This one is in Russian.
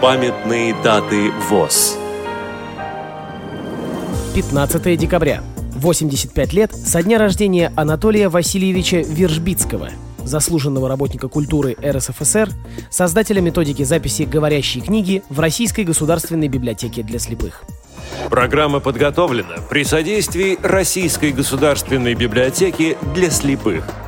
Памятные даты ВОЗ 15 декабря. 85 лет со дня рождения Анатолия Васильевича Вержбицкого, заслуженного работника культуры РСФСР, создателя методики записи говорящей книги» в Российской государственной библиотеке для слепых. Программа подготовлена при содействии Российской государственной библиотеки для слепых –